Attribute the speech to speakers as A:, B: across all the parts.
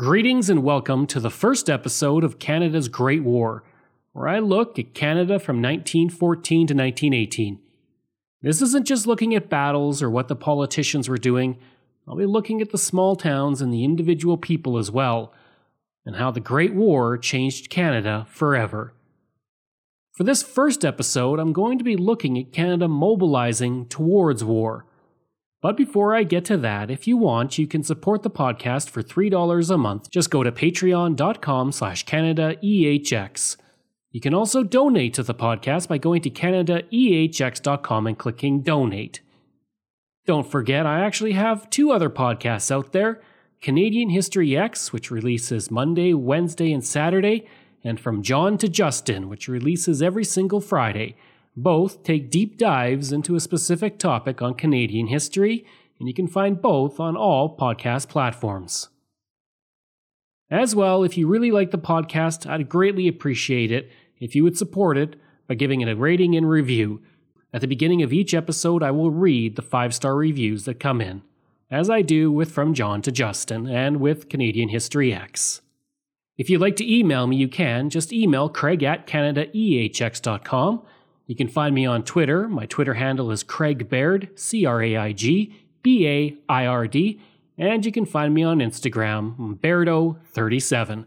A: Greetings and welcome to the first episode of Canada's Great War, where I look at Canada from 1914 to 1918. This isn't just looking at battles or what the politicians were doing, I'll be looking at the small towns and the individual people as well, and how the Great War changed Canada forever. For this first episode, I'm going to be looking at Canada mobilizing towards war. But before I get to that, if you want, you can support the podcast for $3 a month. Just go to patreon.com slash CanadaEHX. You can also donate to the podcast by going to CanadaEHX.com and clicking donate. Don't forget, I actually have two other podcasts out there Canadian History X, which releases Monday, Wednesday, and Saturday, and From John to Justin, which releases every single Friday. Both take deep dives into a specific topic on Canadian history, and you can find both on all podcast platforms. As well, if you really like the podcast, I'd greatly appreciate it if you would support it by giving it a rating and review. At the beginning of each episode, I will read the five star reviews that come in, as I do with From John to Justin and with Canadian History X. If you'd like to email me, you can. Just email craig at canadaehx.com you can find me on Twitter. My Twitter handle is Craig Baird, C R A I G B A I R D, and you can find me on Instagram, Bairdo37.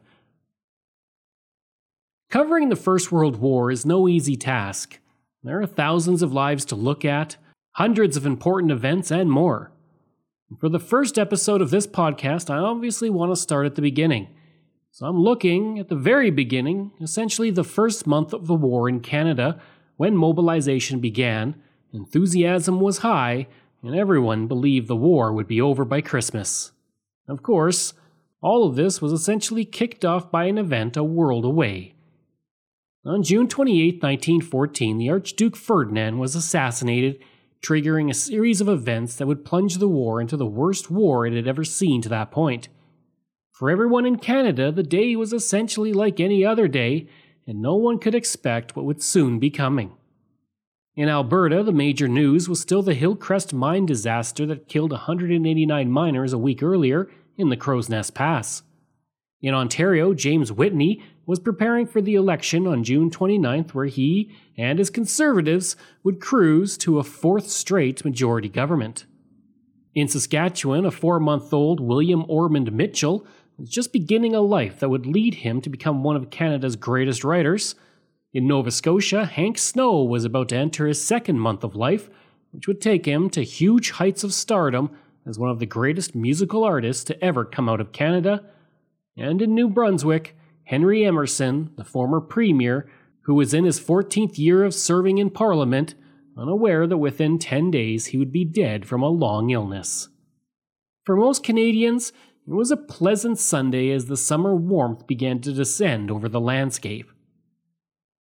A: Covering the First World War is no easy task. There are thousands of lives to look at, hundreds of important events, and more. For the first episode of this podcast, I obviously want to start at the beginning. So I'm looking at the very beginning, essentially the first month of the war in Canada when mobilization began, enthusiasm was high, and everyone believed the war would be over by Christmas. Of course, all of this was essentially kicked off by an event a world away. On June 28, 1914, the Archduke Ferdinand was assassinated, triggering a series of events that would plunge the war into the worst war it had ever seen to that point. For everyone in Canada, the day was essentially like any other day, and no one could expect what would soon be coming. In Alberta, the major news was still the Hillcrest mine disaster that killed 189 miners a week earlier in the Crowsnest Pass. In Ontario, James Whitney was preparing for the election on June 29th, where he and his Conservatives would cruise to a fourth straight majority government. In Saskatchewan, a four month old William Ormond Mitchell was just beginning a life that would lead him to become one of Canada's greatest writers. In Nova Scotia, Hank Snow was about to enter his second month of life, which would take him to huge heights of stardom as one of the greatest musical artists to ever come out of Canada. And in New Brunswick, Henry Emmerson, the former premier, who was in his 14th year of serving in Parliament, unaware that within 10 days he would be dead from a long illness. For most Canadians, it was a pleasant Sunday as the summer warmth began to descend over the landscape.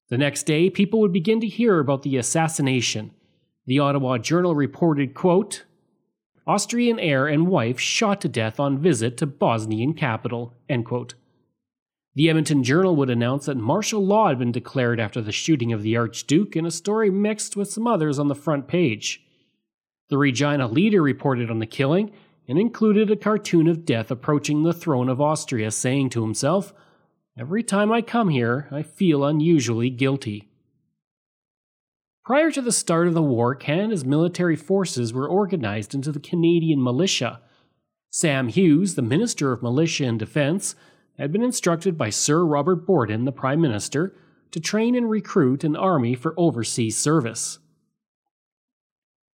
A: The next day, people would begin to hear about the assassination. The Ottawa Journal reported, quote, Austrian heir and wife shot to death on visit to Bosnian capital, end quote. The Edmonton Journal would announce that martial law had been declared after the shooting of the Archduke in a story mixed with some others on the front page. The Regina Leader reported on the killing and included a cartoon of death approaching the throne of Austria, saying to himself, Every time I come here, I feel unusually guilty. Prior to the start of the war, Canada's military forces were organized into the Canadian Militia. Sam Hughes, the Minister of Militia and Defence, had been instructed by Sir Robert Borden, the Prime Minister, to train and recruit an army for overseas service.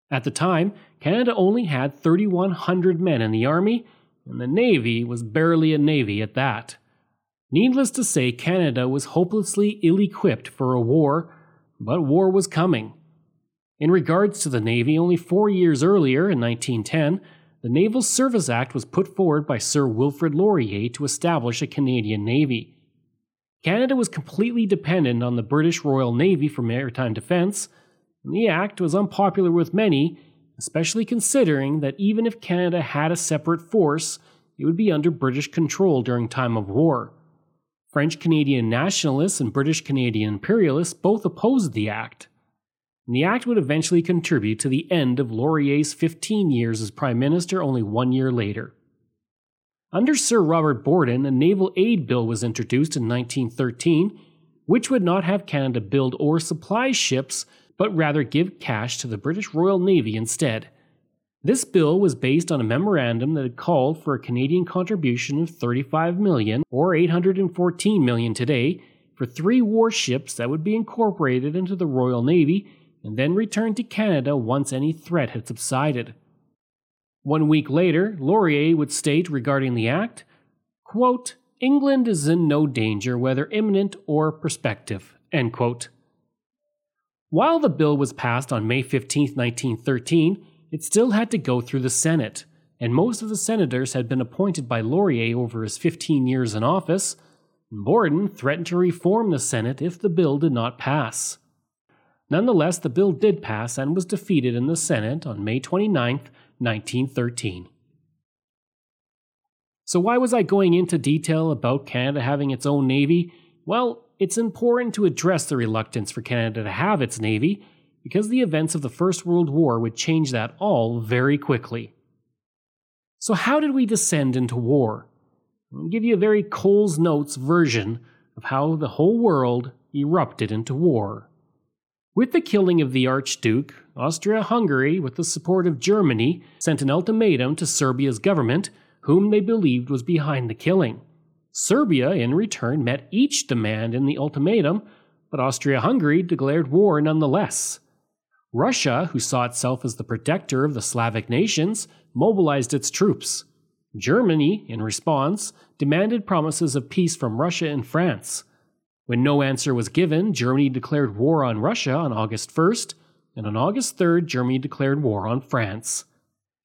A: At the time, Canada only had 3,100 men in the army, and the Navy was barely a navy at that. Needless to say, Canada was hopelessly ill equipped for a war, but war was coming. In regards to the Navy, only four years earlier, in 1910, the Naval Service Act was put forward by Sir Wilfrid Laurier to establish a Canadian Navy. Canada was completely dependent on the British Royal Navy for maritime defense, and the act was unpopular with many, especially considering that even if Canada had a separate force, it would be under British control during time of war. French Canadian nationalists and British Canadian imperialists both opposed the act. And the act would eventually contribute to the end of Laurier's 15 years as Prime Minister only one year later. Under Sir Robert Borden, a naval aid bill was introduced in 1913, which would not have Canada build or supply ships, but rather give cash to the British Royal Navy instead. This bill was based on a memorandum that had called for a Canadian contribution of 35 million or 814 million today for three warships that would be incorporated into the Royal Navy and then returned to Canada once any threat had subsided. One week later, Laurier would state regarding the act, quote, England is in no danger, whether imminent or prospective. While the bill was passed on May 15, 1913, it still had to go through the Senate, and most of the senators had been appointed by Laurier over his 15 years in office. Borden threatened to reform the Senate if the bill did not pass. Nonetheless, the bill did pass and was defeated in the Senate on May 29, 1913. So, why was I going into detail about Canada having its own navy? Well, it's important to address the reluctance for Canada to have its navy because the events of the First World War would change that all very quickly. So, how did we descend into war? I'll give you a very Coles Notes version of how the whole world erupted into war. With the killing of the Archduke, Austria Hungary, with the support of Germany, sent an ultimatum to Serbia's government, whom they believed was behind the killing. Serbia, in return, met each demand in the ultimatum, but Austria Hungary declared war nonetheless. Russia, who saw itself as the protector of the Slavic nations, mobilized its troops. Germany, in response, demanded promises of peace from Russia and France. When no answer was given, Germany declared war on Russia on August 1st, and on August 3rd, Germany declared war on France.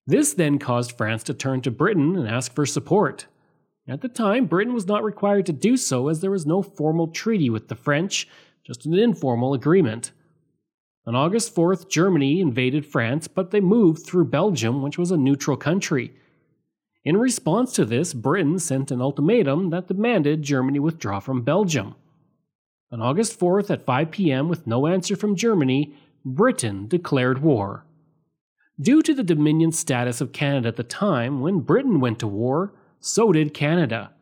A: This then caused France to turn to Britain and ask for support. At the time, Britain was not required to do so as there was no formal treaty with the French, just an informal agreement. On August 4th, Germany invaded France, but they moved through Belgium, which was a neutral country. In response to this, Britain sent an ultimatum that demanded Germany withdraw from Belgium. On August 4th at 5 p.m., with no answer from Germany, Britain declared war. Due to the dominion status of Canada at the time, when Britain went to war, so did Canada.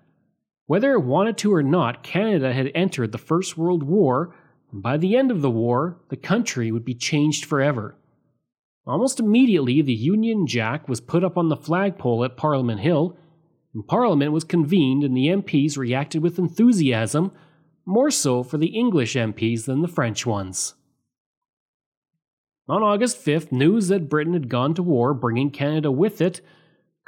A: Whether it wanted to or not, Canada had entered the First World War and by the end of the war, the country would be changed forever. Almost immediately, the Union Jack was put up on the flagpole at Parliament Hill, and Parliament was convened, and the MPs reacted with enthusiasm, more so for the English MPs than the French ones. On August 5th, news that Britain had gone to war, bringing Canada with it,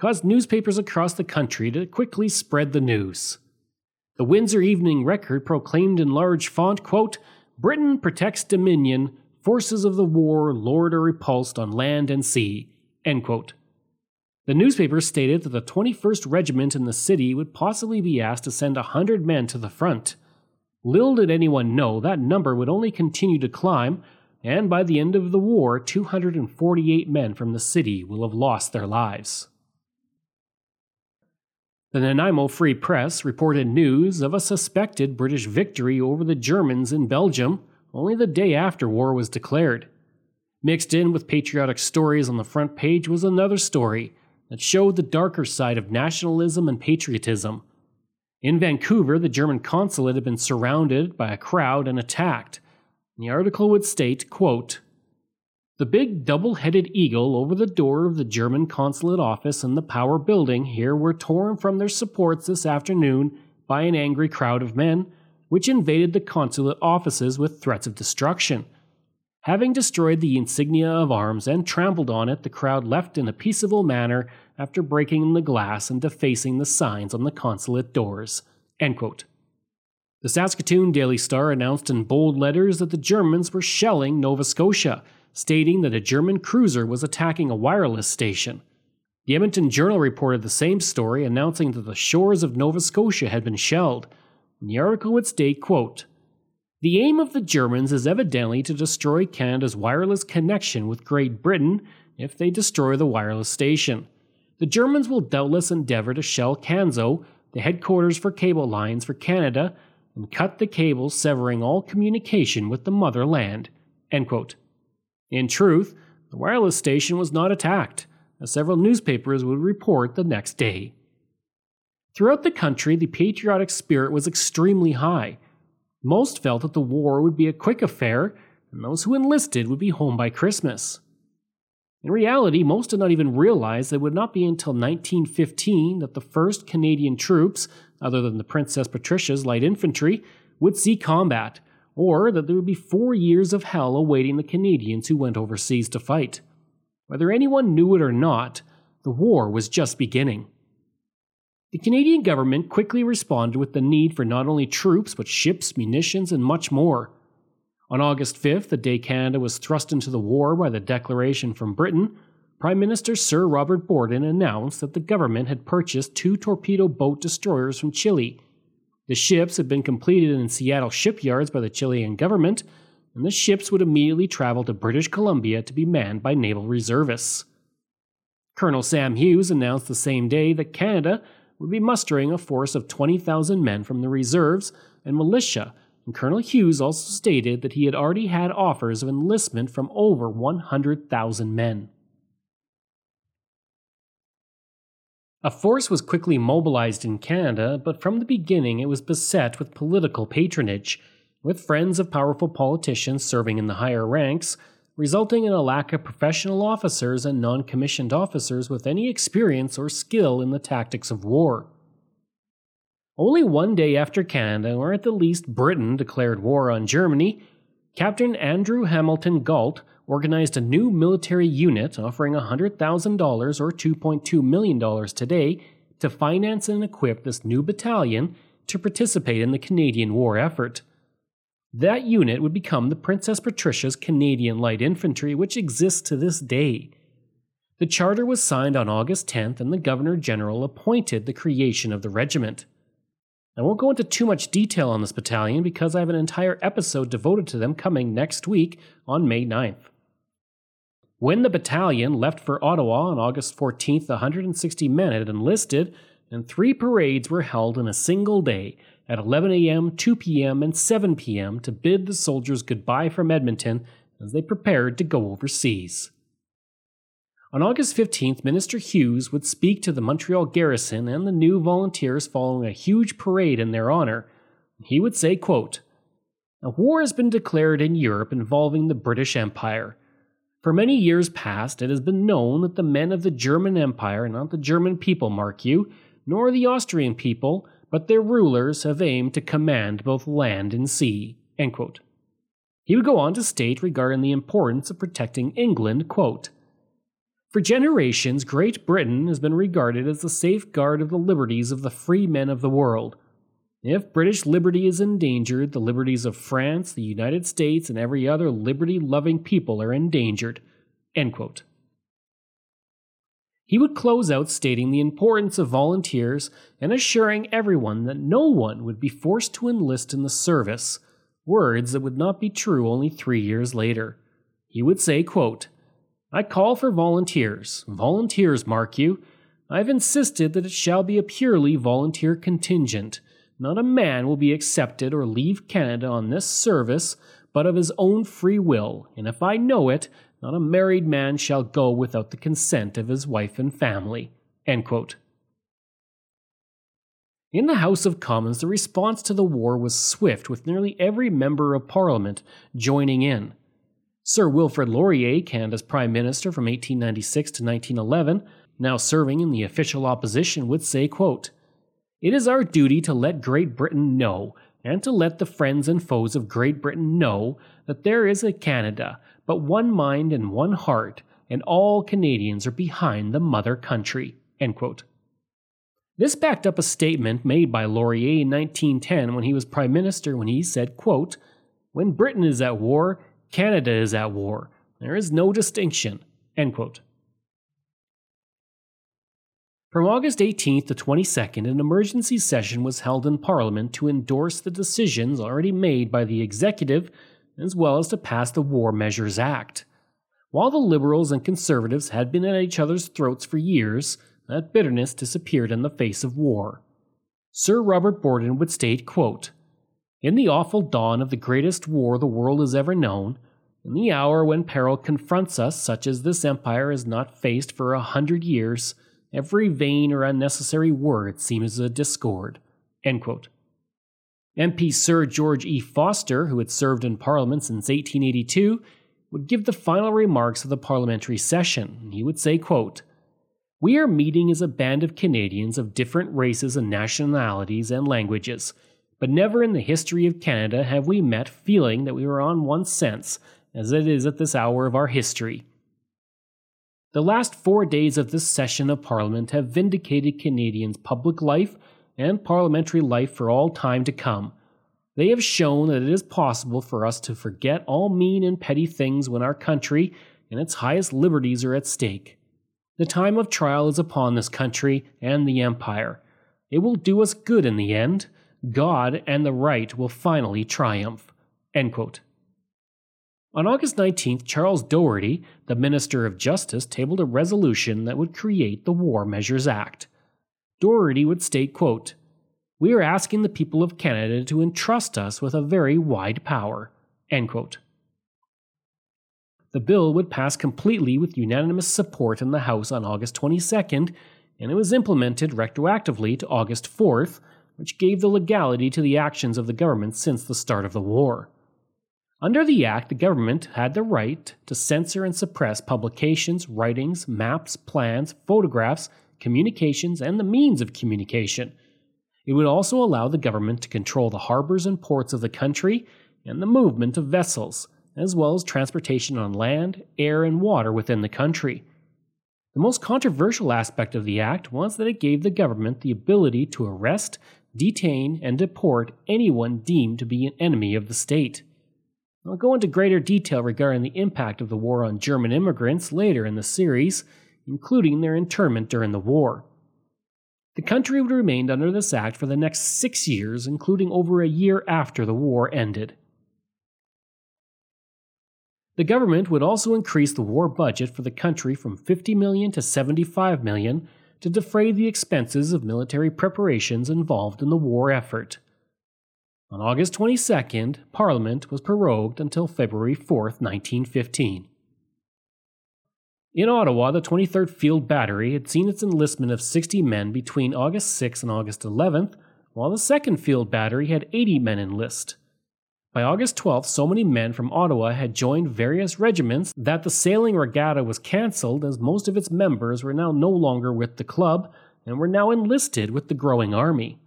A: caused newspapers across the country to quickly spread the news. The Windsor Evening Record proclaimed in large font, quote, Britain protects Dominion, forces of the war lured or repulsed on land and sea. end quote. The newspaper stated that the 21st Regiment in the city would possibly be asked to send a hundred men to the front. Little did anyone know that number would only continue to climb, and by the end of the war, 248 men from the city will have lost their lives. The Nanaimo Free Press reported news of a suspected British victory over the Germans in Belgium only the day after war was declared. Mixed in with patriotic stories on the front page was another story that showed the darker side of nationalism and patriotism. In Vancouver, the German consulate had been surrounded by a crowd and attacked. The article would state, quote, the big double headed eagle over the door of the German consulate office in the Power Building here were torn from their supports this afternoon by an angry crowd of men, which invaded the consulate offices with threats of destruction. Having destroyed the insignia of arms and trampled on it, the crowd left in a peaceable manner after breaking the glass and defacing the signs on the consulate doors. The Saskatoon Daily Star announced in bold letters that the Germans were shelling Nova Scotia, stating that a German cruiser was attacking a wireless station. The Edmonton Journal reported the same story, announcing that the shores of Nova Scotia had been shelled. the article would state, quote, The aim of the Germans is evidently to destroy Canada's wireless connection with Great Britain if they destroy the wireless station. The Germans will doubtless endeavour to shell Canso, the headquarters for cable lines for Canada, and cut the cables severing all communication with the motherland. In truth, the wireless station was not attacked as several newspapers would report the next day. Throughout the country, the patriotic spirit was extremely high. Most felt that the war would be a quick affair, and those who enlisted would be home by Christmas. In reality, most did not even realize that it would not be until 1915 that the first Canadian troops, other than the Princess Patricia's light infantry, would see combat, or that there would be four years of hell awaiting the Canadians who went overseas to fight. Whether anyone knew it or not, the war was just beginning. The Canadian government quickly responded with the need for not only troops, but ships, munitions, and much more. On August 5th, the day Canada was thrust into the war by the declaration from Britain, Prime Minister Sir Robert Borden announced that the government had purchased two torpedo boat destroyers from Chile. The ships had been completed in Seattle shipyards by the Chilean government and the ships would immediately travel to British Columbia to be manned by naval reservists. Colonel Sam Hughes announced the same day that Canada would be mustering a force of 20,000 men from the reserves and militia, and Colonel Hughes also stated that he had already had offers of enlistment from over 100,000 men. A force was quickly mobilized in Canada, but from the beginning it was beset with political patronage with friends of powerful politicians serving in the higher ranks, resulting in a lack of professional officers and non commissioned officers with any experience or skill in the tactics of war. Only one day after Canada, or at the least Britain, declared war on Germany, Captain Andrew Hamilton Gault organized a new military unit offering $100,000 or $2.2 million today to finance and equip this new battalion to participate in the Canadian war effort. That unit would become the Princess Patricia's Canadian Light Infantry, which exists to this day. The charter was signed on August 10th, and the Governor General appointed the creation of the regiment. I won't go into too much detail on this battalion because I have an entire episode devoted to them coming next week on May 9th. When the battalion left for Ottawa on August 14th, 160 men had enlisted, and three parades were held in a single day at 11 a.m., 2 p.m., and 7 p.m. to bid the soldiers goodbye from Edmonton as they prepared to go overseas. On August 15th, Minister Hughes would speak to the Montreal garrison and the new volunteers following a huge parade in their honor. He would say, quote, A war has been declared in Europe involving the British Empire. For many years past, it has been known that the men of the German Empire, not the German people, mark you, nor the Austrian people, but their rulers have aimed to command both land and sea. He would go on to state regarding the importance of protecting England, quote, For generations, Great Britain has been regarded as the safeguard of the liberties of the free men of the world. If British liberty is endangered, the liberties of France, the United States, and every other liberty loving people are endangered. He would close out stating the importance of volunteers and assuring everyone that no one would be forced to enlist in the service, words that would not be true only three years later. He would say, quote, I call for volunteers. Volunteers, mark you. I've insisted that it shall be a purely volunteer contingent. Not a man will be accepted or leave Canada on this service but of his own free will, and if I know it, not a married man shall go without the consent of his wife and family. In the House of Commons, the response to the war was swift, with nearly every member of Parliament joining in. Sir Wilfrid Laurier, Canada's Prime Minister from 1896 to 1911, now serving in the official opposition, would say, quote, It is our duty to let Great Britain know, and to let the friends and foes of Great Britain know, that there is a Canada, but one mind and one heart, and all Canadians are behind the mother country. This backed up a statement made by Laurier in 1910 when he was Prime Minister when he said, quote, When Britain is at war, Canada is at war. There is no distinction. End quote. From August 18th to 22nd, an emergency session was held in Parliament to endorse the decisions already made by the executive, as well as to pass the War Measures Act. While the Liberals and Conservatives had been at each other's throats for years, that bitterness disappeared in the face of war. Sir Robert Borden would state, quote, In the awful dawn of the greatest war the world has ever known, in the hour when peril confronts us such as this empire has not faced for a hundred years, Every vain or unnecessary word seems a discord. MP Sir George E. Foster, who had served in Parliament since 1882, would give the final remarks of the parliamentary session. He would say, quote, We are meeting as a band of Canadians of different races and nationalities and languages, but never in the history of Canada have we met feeling that we were on one sense, as it is at this hour of our history. The last four days of this session of Parliament have vindicated Canadians' public life and parliamentary life for all time to come. They have shown that it is possible for us to forget all mean and petty things when our country and its highest liberties are at stake. The time of trial is upon this country and the Empire. It will do us good in the end. God and the right will finally triumph. On August 19th, Charles Doherty, the Minister of Justice, tabled a resolution that would create the War Measures Act. Doherty would state, quote, We are asking the people of Canada to entrust us with a very wide power. End quote. The bill would pass completely with unanimous support in the House on August 22nd, and it was implemented retroactively to August 4th, which gave the legality to the actions of the government since the start of the war. Under the Act, the government had the right to censor and suppress publications, writings, maps, plans, photographs, communications, and the means of communication. It would also allow the government to control the harbors and ports of the country and the movement of vessels, as well as transportation on land, air, and water within the country. The most controversial aspect of the Act was that it gave the government the ability to arrest, detain, and deport anyone deemed to be an enemy of the state. I'll go into greater detail regarding the impact of the war on German immigrants later in the series, including their internment during the war. The country would remain under this act for the next six years, including over a year after the war ended. The government would also increase the war budget for the country from 50 million to 75 million to defray the expenses of military preparations involved in the war effort. On August 22nd, Parliament was prorogued until February 4, 1915. In Ottawa, the 23rd Field Battery had seen its enlistment of 60 men between August 6 and August 11th, while the 2nd Field Battery had 80 men enlist. By August 12th, so many men from Ottawa had joined various regiments that the sailing regatta was cancelled as most of its members were now no longer with the club and were now enlisted with the growing army.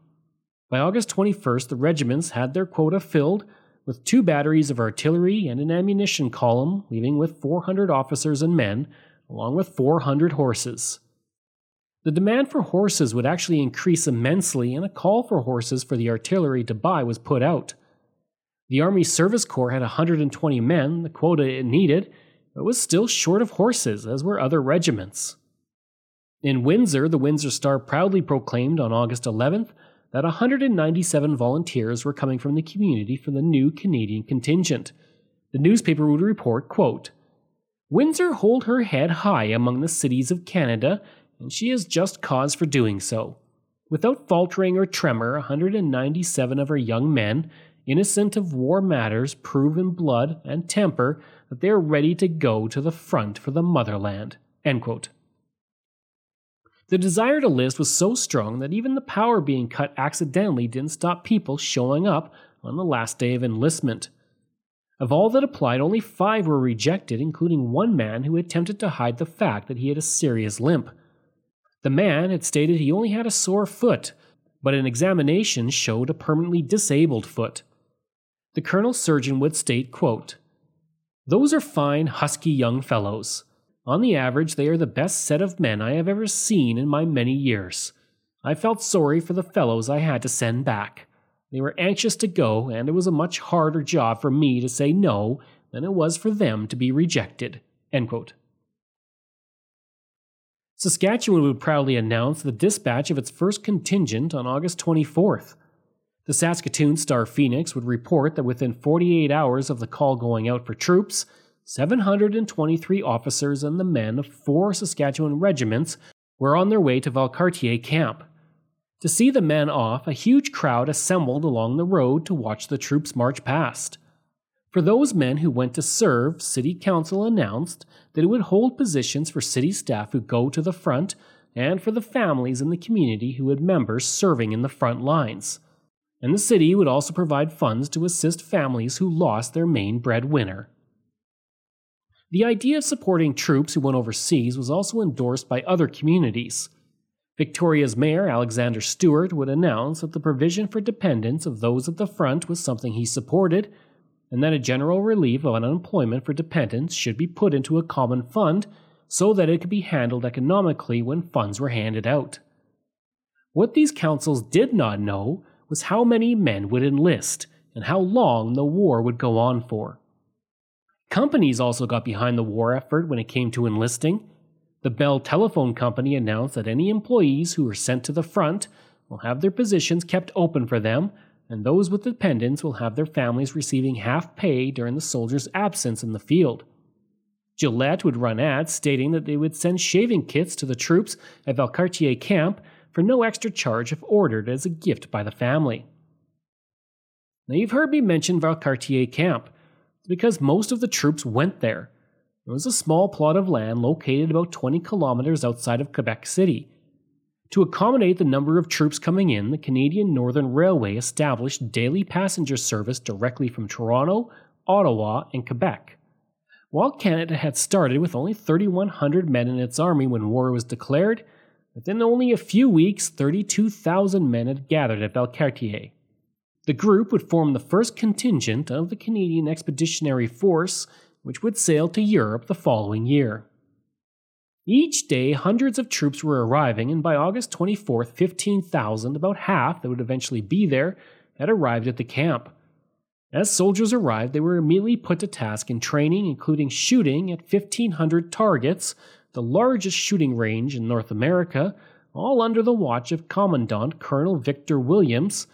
A: By August 21st, the regiments had their quota filled with two batteries of artillery and an ammunition column, leaving with 400 officers and men, along with 400 horses. The demand for horses would actually increase immensely, and a call for horses for the artillery to buy was put out. The Army Service Corps had 120 men, the quota it needed, but was still short of horses, as were other regiments. In Windsor, the Windsor Star proudly proclaimed on August 11th that 197 volunteers were coming from the community for the new Canadian contingent. The newspaper would report, quote, Windsor hold her head high among the cities of Canada, and she has just cause for doing so. Without faltering or tremor, 197 of her young men, innocent of war matters, prove in blood and temper that they are ready to go to the front for the motherland. End quote. The desire to list was so strong that even the power being cut accidentally didn't stop people showing up on the last day of enlistment. Of all that applied, only five were rejected, including one man who attempted to hide the fact that he had a serious limp. The man had stated he only had a sore foot, but an examination showed a permanently disabled foot. The colonel surgeon would state, quote, Those are fine, husky young fellows. On the average, they are the best set of men I have ever seen in my many years. I felt sorry for the fellows I had to send back. They were anxious to go, and it was a much harder job for me to say no than it was for them to be rejected. Saskatchewan would proudly announce the dispatch of its first contingent on August 24th. The Saskatoon Star Phoenix would report that within 48 hours of the call going out for troops, 723 officers and the men of four Saskatchewan regiments were on their way to Valcartier Camp. To see the men off, a huge crowd assembled along the road to watch the troops march past. For those men who went to serve, City Council announced that it would hold positions for city staff who go to the front and for the families in the community who had members serving in the front lines. And the city would also provide funds to assist families who lost their main breadwinner. The idea of supporting troops who went overseas was also endorsed by other communities. Victoria's Mayor Alexander Stewart would announce that the provision for dependents of those at the front was something he supported, and that a general relief of unemployment for dependents should be put into a common fund so that it could be handled economically when funds were handed out. What these councils did not know was how many men would enlist and how long the war would go on for. Companies also got behind the war effort when it came to enlisting. The Bell Telephone Company announced that any employees who were sent to the front will have their positions kept open for them, and those with dependents will have their families receiving half pay during the soldiers' absence in the field. Gillette would run ads stating that they would send shaving kits to the troops at Valcartier Camp for no extra charge if ordered as a gift by the family. Now, you've heard me mention Valcartier Camp because most of the troops went there. It was a small plot of land located about 20 kilometers outside of Quebec City. To accommodate the number of troops coming in, the Canadian Northern Railway established daily passenger service directly from Toronto, Ottawa, and Quebec. While Canada had started with only 3,100 men in its army when war was declared, within only a few weeks 32,000 men had gathered at Valcartier. The group would form the first contingent of the Canadian Expeditionary Force, which would sail to Europe the following year. Each day, hundreds of troops were arriving, and by August 24th, 15,000, about half that would eventually be there, had arrived at the camp. As soldiers arrived, they were immediately put to task in training, including shooting at 1,500 targets, the largest shooting range in North America, all under the watch of Commandant Colonel Victor Williams,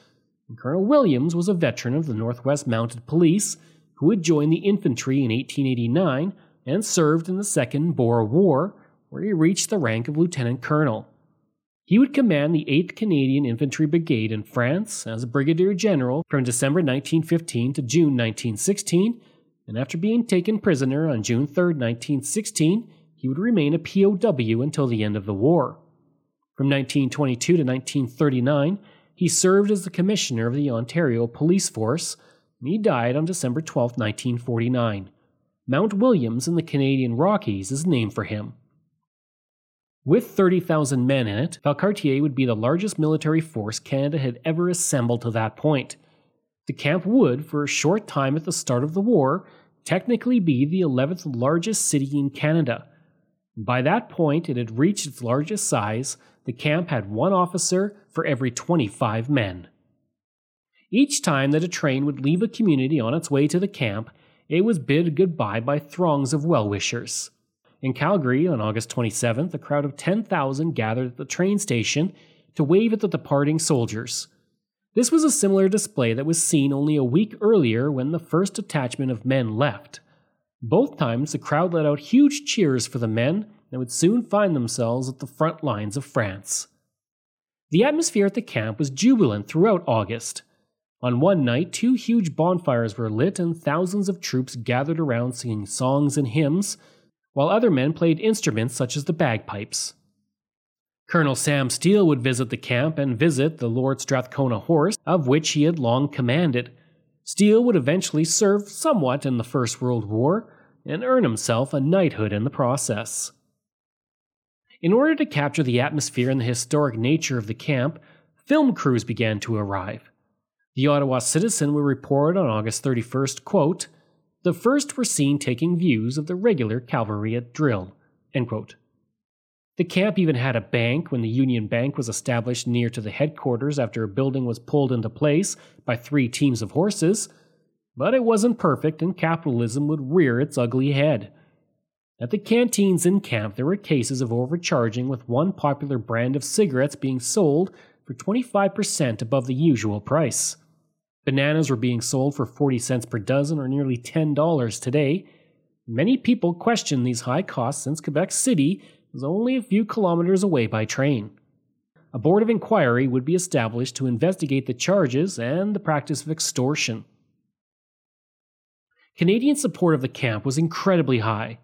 A: and Colonel Williams was a veteran of the Northwest Mounted Police who had joined the infantry in 1889 and served in the Second Boer War, where he reached the rank of lieutenant colonel. He would command the 8th Canadian Infantry Brigade in France as a brigadier general from December 1915 to June 1916, and after being taken prisoner on June 3, 1916, he would remain a POW until the end of the war. From 1922 to 1939, he served as the commissioner of the Ontario Police Force, and he died on December 12, 1949. Mount Williams in the Canadian Rockies is named for him. With 30,000 men in it, Valcartier would be the largest military force Canada had ever assembled to that point. The camp would, for a short time at the start of the war, technically be the 11th largest city in Canada. By that point, it had reached its largest size the camp had one officer for every 25 men. Each time that a train would leave a community on its way to the camp, it was bid goodbye by throngs of well wishers. In Calgary on August 27th, a crowd of 10,000 gathered at the train station to wave at the departing soldiers. This was a similar display that was seen only a week earlier when the first detachment of men left. Both times, the crowd let out huge cheers for the men and would soon find themselves at the front lines of France. The atmosphere at the camp was jubilant throughout August. On one night, two huge bonfires were lit and thousands of troops gathered around singing songs and hymns, while other men played instruments such as the bagpipes. Colonel Sam Steele would visit the camp and visit the Lord Strathcona Horse, of which he had long commanded. Steele would eventually serve somewhat in the First World War and earn himself a knighthood in the process. In order to capture the atmosphere and the historic nature of the camp, film crews began to arrive. The Ottawa Citizen would report on August 31st, quote, The first were seen taking views of the regular cavalry at drill, The camp even had a bank when the Union Bank was established near to the headquarters after a building was pulled into place by three teams of horses, but it wasn't perfect and capitalism would rear its ugly head. At the canteens in camp, there were cases of overcharging, with one popular brand of cigarettes being sold for 25% above the usual price. Bananas were being sold for 40 cents per dozen, or nearly $10 today. Many people question these high costs since Quebec City was only a few kilometers away by train. A board of inquiry would be established to investigate the charges and the practice of extortion. Canadian support of the camp was incredibly high.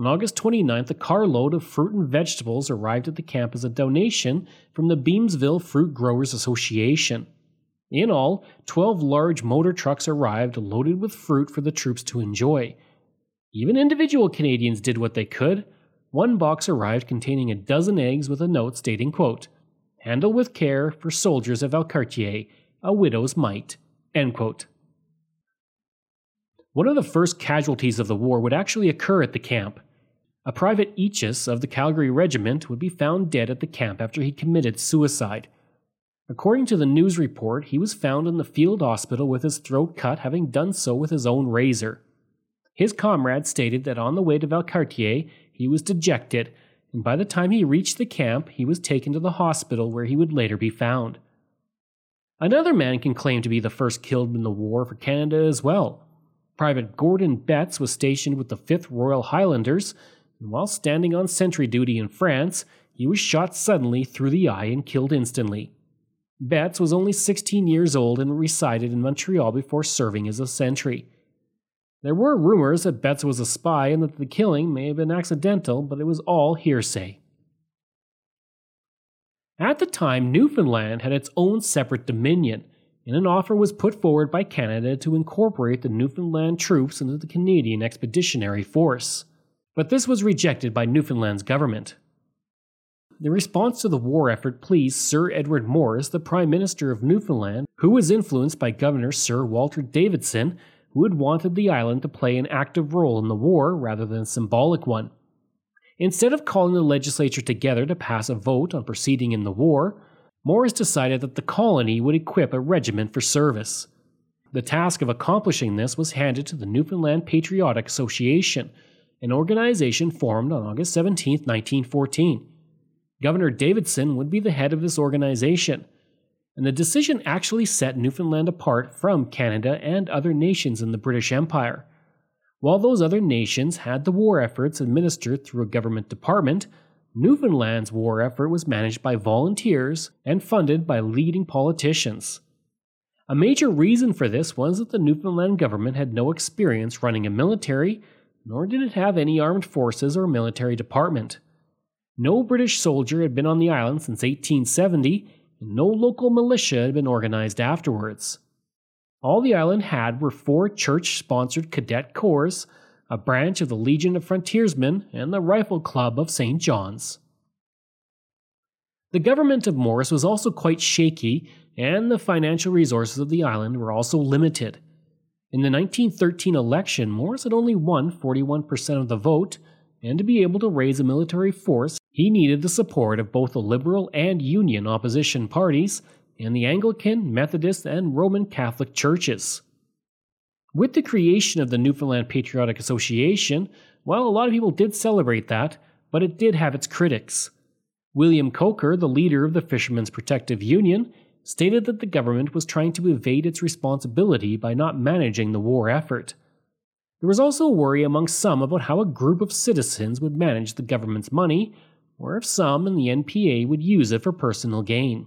A: On August 29th, a carload of fruit and vegetables arrived at the camp as a donation from the Beamsville Fruit Growers Association. In all, 12 large motor trucks arrived loaded with fruit for the troops to enjoy. Even individual Canadians did what they could. One box arrived containing a dozen eggs with a note stating, quote, Handle with care for soldiers of Valcartier, a widow's mite. End quote. One of the first casualties of the war would actually occur at the camp. A private Eachus of the Calgary Regiment would be found dead at the camp after he committed suicide. According to the news report, he was found in the field hospital with his throat cut, having done so with his own razor. His comrades stated that on the way to Valcartier, he was dejected, and by the time he reached the camp, he was taken to the hospital where he would later be found. Another man can claim to be the first killed in the war for Canada as well. Private Gordon Betts was stationed with the 5th Royal Highlanders, and while standing on sentry duty in France, he was shot suddenly through the eye and killed instantly. Betts was only 16 years old and resided in Montreal before serving as a sentry. There were rumors that Betts was a spy and that the killing may have been accidental, but it was all hearsay. At the time, Newfoundland had its own separate dominion, and an offer was put forward by Canada to incorporate the Newfoundland troops into the Canadian Expeditionary Force. But this was rejected by Newfoundland's government. The response to the war effort pleased Sir Edward Morris, the Prime Minister of Newfoundland, who was influenced by Governor Sir Walter Davidson, who had wanted the island to play an active role in the war rather than a symbolic one. Instead of calling the legislature together to pass a vote on proceeding in the war, Morris decided that the colony would equip a regiment for service. The task of accomplishing this was handed to the Newfoundland Patriotic Association, an organization formed on August 17, 1914. Governor Davidson would be the head of this organization and the decision actually set Newfoundland apart from Canada and other nations in the British Empire. While those other nations had the war efforts administered through a government department, Newfoundland's war effort was managed by volunteers and funded by leading politicians. A major reason for this was that the Newfoundland government had no experience running a military, nor did it have any armed forces or military department. No British soldier had been on the island since 1870, and no local militia had been organized afterwards. All the island had were four church sponsored cadet corps, a branch of the Legion of Frontiersmen, and the Rifle Club of St. John's. The government of Morris was also quite shaky, and the financial resources of the island were also limited. In the 1913 election, Morris had only won 41% of the vote, and to be able to raise a military force, he needed the support of both the Liberal and Union opposition parties and the Anglican, Methodist, and Roman Catholic churches. With the creation of the Newfoundland Patriotic Association, well, a lot of people did celebrate that, but it did have its critics. William Coaker, the leader of the Fishermen's Protective Union, stated that the government was trying to evade its responsibility by not managing the war effort. There was also worry among some about how a group of citizens would manage the government's money, or if some in the NPA would use it for personal gain.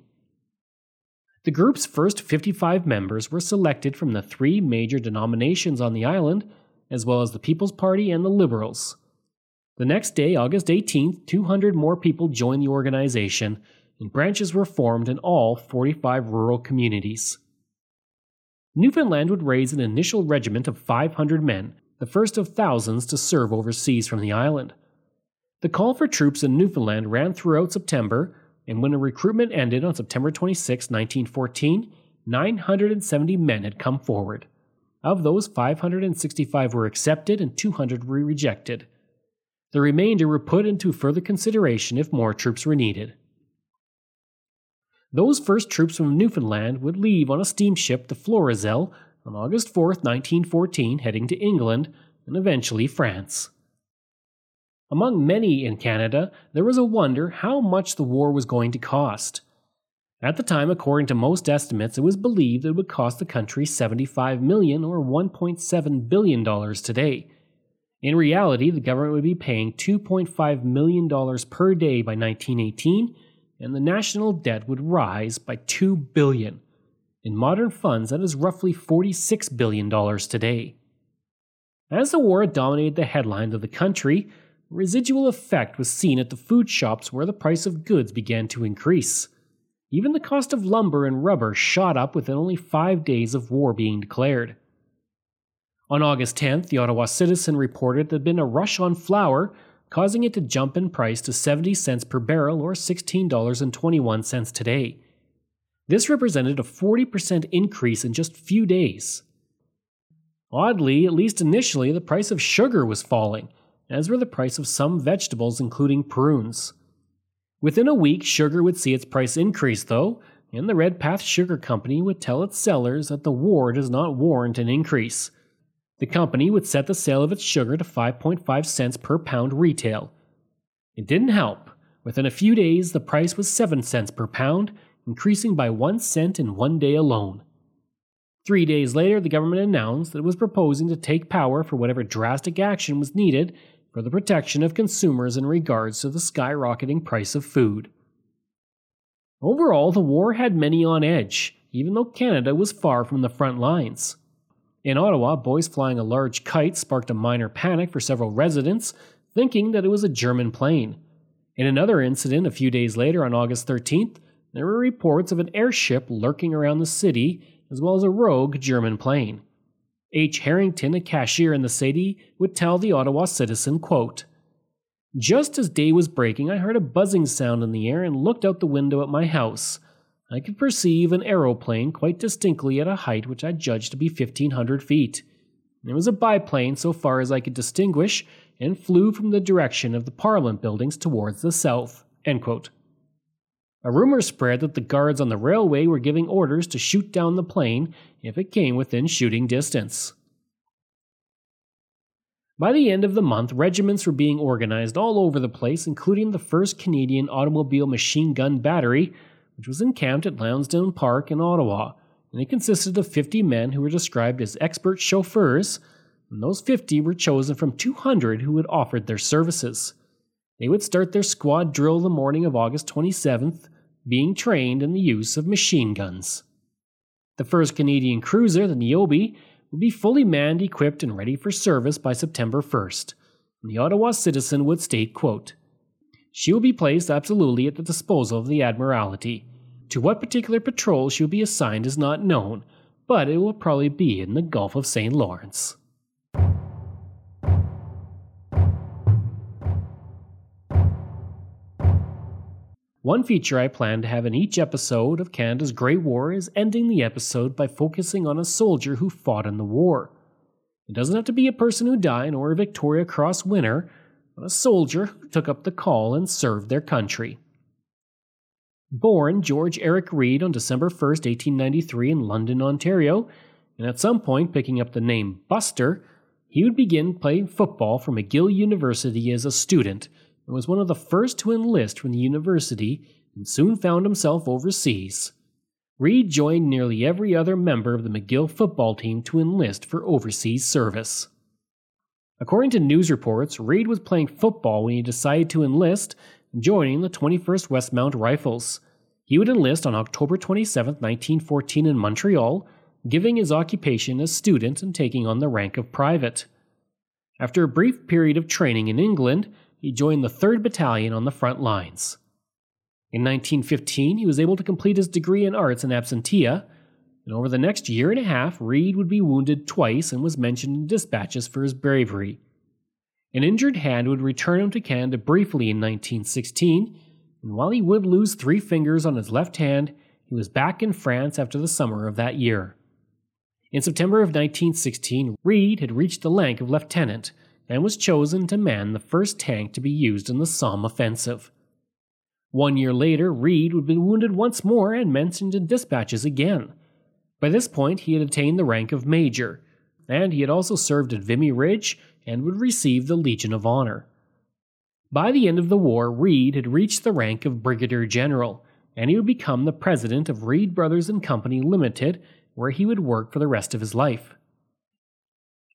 A: The group's first 55 members were selected from the three major denominations on the island, as well as the People's Party and the Liberals. The next day, August 18th, 200 more people joined the organization, and branches were formed in all 45 rural communities. Newfoundland would raise an initial regiment of 500 men, the first of thousands to serve overseas from the island. The call for troops in Newfoundland ran throughout September, and when a recruitment ended on September 26, 1914, 970 men had come forward. Of those, 565 were accepted and 200 were rejected. The remainder were put into further consideration if more troops were needed. Those first troops from Newfoundland would leave on a steamship, the Florizel, on August 4, 1914, heading to England and eventually France. Among many in Canada, there was a wonder how much the war was going to cost. At the time, according to most estimates, it was believed it would cost the country 75 million or 1.7 billion dollars today. In reality, the government would be paying 2.5 million dollars per day by 1918, and the national debt would rise by 2 billion. In modern funds, that is roughly 46 billion dollars today. As the war dominated the headlines of the country, a residual effect was seen at the food shops where the price of goods began to increase. Even the cost of lumber and rubber shot up within only five days of war being declared. On August 10th, the Ottawa Citizen reported there had been a rush on flour, causing it to jump in price to 70 cents per barrel or $16.21 today. This represented a 40% increase in just few days. Oddly, at least initially, the price of sugar was falling, as were the price of some vegetables, including prunes. Within a week, sugar would see its price increase, though, and the Redpath Sugar Company would tell its sellers that the war does not warrant an increase. The company would set the sale of its sugar to 5.5 cents per pound retail. It didn't help. Within a few days, the price was 7 cents per pound, increasing by 1 cent in one day alone. Three days later, the government announced that it was proposing to take power for whatever drastic action was needed for the protection of consumers in regards to the skyrocketing price of food. Overall, the war had many on edge, even though Canada was far from the front lines. In Ottawa, boys flying a large kite sparked a minor panic for several residents, thinking that it was a German plane. In another incident a few days later on August 13th, there were reports of an airship lurking around the city, as well as a rogue German plane. H. Harrington, a cashier in the city, would tell the Ottawa Citizen, quote, Just as day was breaking, I heard a buzzing sound in the air and looked out the window at my house. I could perceive an aeroplane quite distinctly at a height which I judged to be 1,500 feet. It was a biplane so far as I could distinguish, and flew from the direction of the Parliament buildings towards the south. A rumor spread that the guards on the railway were giving orders to shoot down the plane if it came within shooting distance. By the end of the month, regiments were being organized all over the place, including the 1st Canadian Automobile Machine Gun Battery, which was encamped at Lansdowne Park in Ottawa, and it consisted of 50 men who were described as expert chauffeurs, and those 50 were chosen from 200 who had offered their services. They would start their squad drill the morning of August 27th, being trained in the use of machine guns. The first Canadian cruiser, the Niobe, would be fully manned, equipped, and ready for service by September 1st. And the Ottawa Citizen would state, quote, She will be placed absolutely at the disposal of the Admiralty. To what particular patrol she will be assigned is not known, but it will probably be in the Gulf of St. Lawrence. One feature I plan to have in each episode of Canada's Great War is ending the episode by focusing on a soldier who fought in the war. It doesn't have to be a person who died or a Victoria Cross winner, a soldier who took up the call and served their country. Born George Eric Reed on December 1, 1893, in London, Ontario, and at some point picking up the name Buster, he would begin playing football for McGill University as a student and was one of the first to enlist from the university and soon found himself overseas. Reed joined nearly every other member of the McGill football team to enlist for overseas service. According to news reports, Reed was playing football when he decided to enlist, joining the 21st Westmount Rifles. He would enlist on October 27, 1914, in Montreal, giving his occupation as student and taking on the rank of private. After a brief period of training in England, he joined the 3rd Battalion on the front lines. In 1915, he was able to complete his degree in arts in absentia, and over the next year and a half, Reed would be wounded twice and was mentioned in dispatches for his bravery. An injured hand would return him to Canada briefly in 1916, and while he would lose three fingers on his left hand, he was back in France after the summer of that year. In September of 1916, Reed had reached the rank of lieutenant and was chosen to man the first tank to be used in the Somme offensive. One year later, Reed would be wounded once more and mentioned in dispatches again. By this point, he had attained the rank of major, and he had also served at Vimy Ridge and would receive the Legion of Honor. By the end of the war, Reed had reached the rank of brigadier general, and he would become the president of Reed Brothers and Company Limited, where he would work for the rest of his life.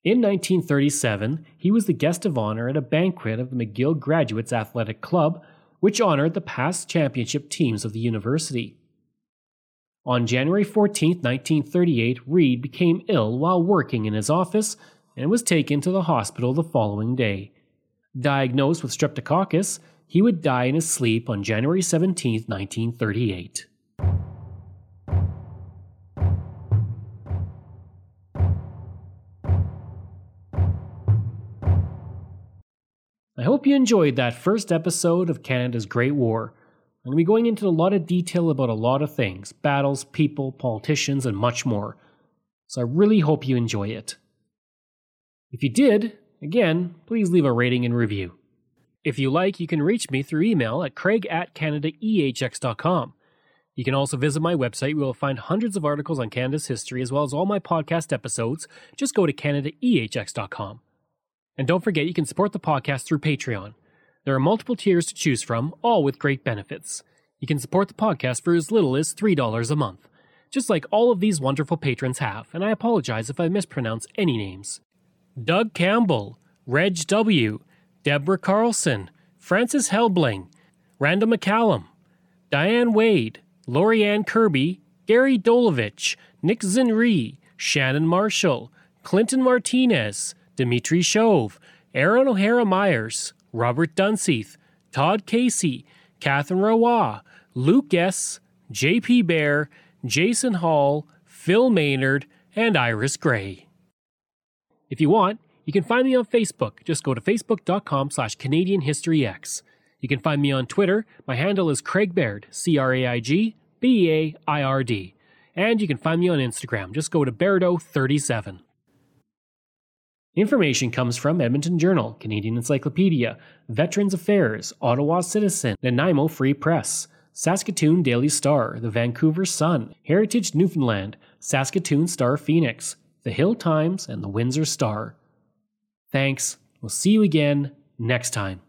A: In 1937, he was the guest of honor at a banquet of the McGill Graduates Athletic Club, which honored the past championship teams of the university. On January 14, 1938, Reed became ill while working in his office and was taken to the hospital the following day. Diagnosed with streptococcus, he would die in his sleep on January 17, 1938. I hope you enjoyed that first episode of Canada's Great War. I'm going to be going into a lot of detail about a lot of things battles, people, politicians, and much more. So I really hope you enjoy it. If you did, again, please leave a rating and review. If you like, you can reach me through email at craig at canadaehx.com. You can also visit my website you'll find hundreds of articles on Canada's history as well as all my podcast episodes. Just go to canadaehx.com. And don't forget, you can support the podcast through Patreon. There are multiple tiers to choose from, all with great benefits. You can support the podcast for as little as $3 a month, just like all of these wonderful patrons have, and I apologize if I mispronounce any names. Doug Campbell, Reg W., Deborah Carlson, Francis Helbling, Randall McCallum, Diane Wade, Lorianne Kirby, Gary Dolovich, Nick Zinri, Shannon Marshall, Clinton Martinez, Dimitri Shove, Aaron O'Hara Myers, Robert Dunseith, Todd Casey, Catherine Rawa, Luke S., J.P. Bear, Jason Hall, Phil Maynard, and Iris Gray. If you want, you can find me on Facebook. Just go to facebook.com slash Canadian History Ehx. You can find me on Twitter. My handle is Craig Baird, C R A I G B A I R D. And you can find me on Instagram. Just go to Bairdo37. Information comes from Edmonton Journal, Canadian Encyclopedia, Veterans Affairs, Ottawa Citizen, Nanaimo Free Press, Saskatoon Daily Star, the Vancouver Sun, Heritage Newfoundland, Saskatoon Star Phoenix, the Hill Times, and the Windsor Star. Thanks. We'll see you again next time.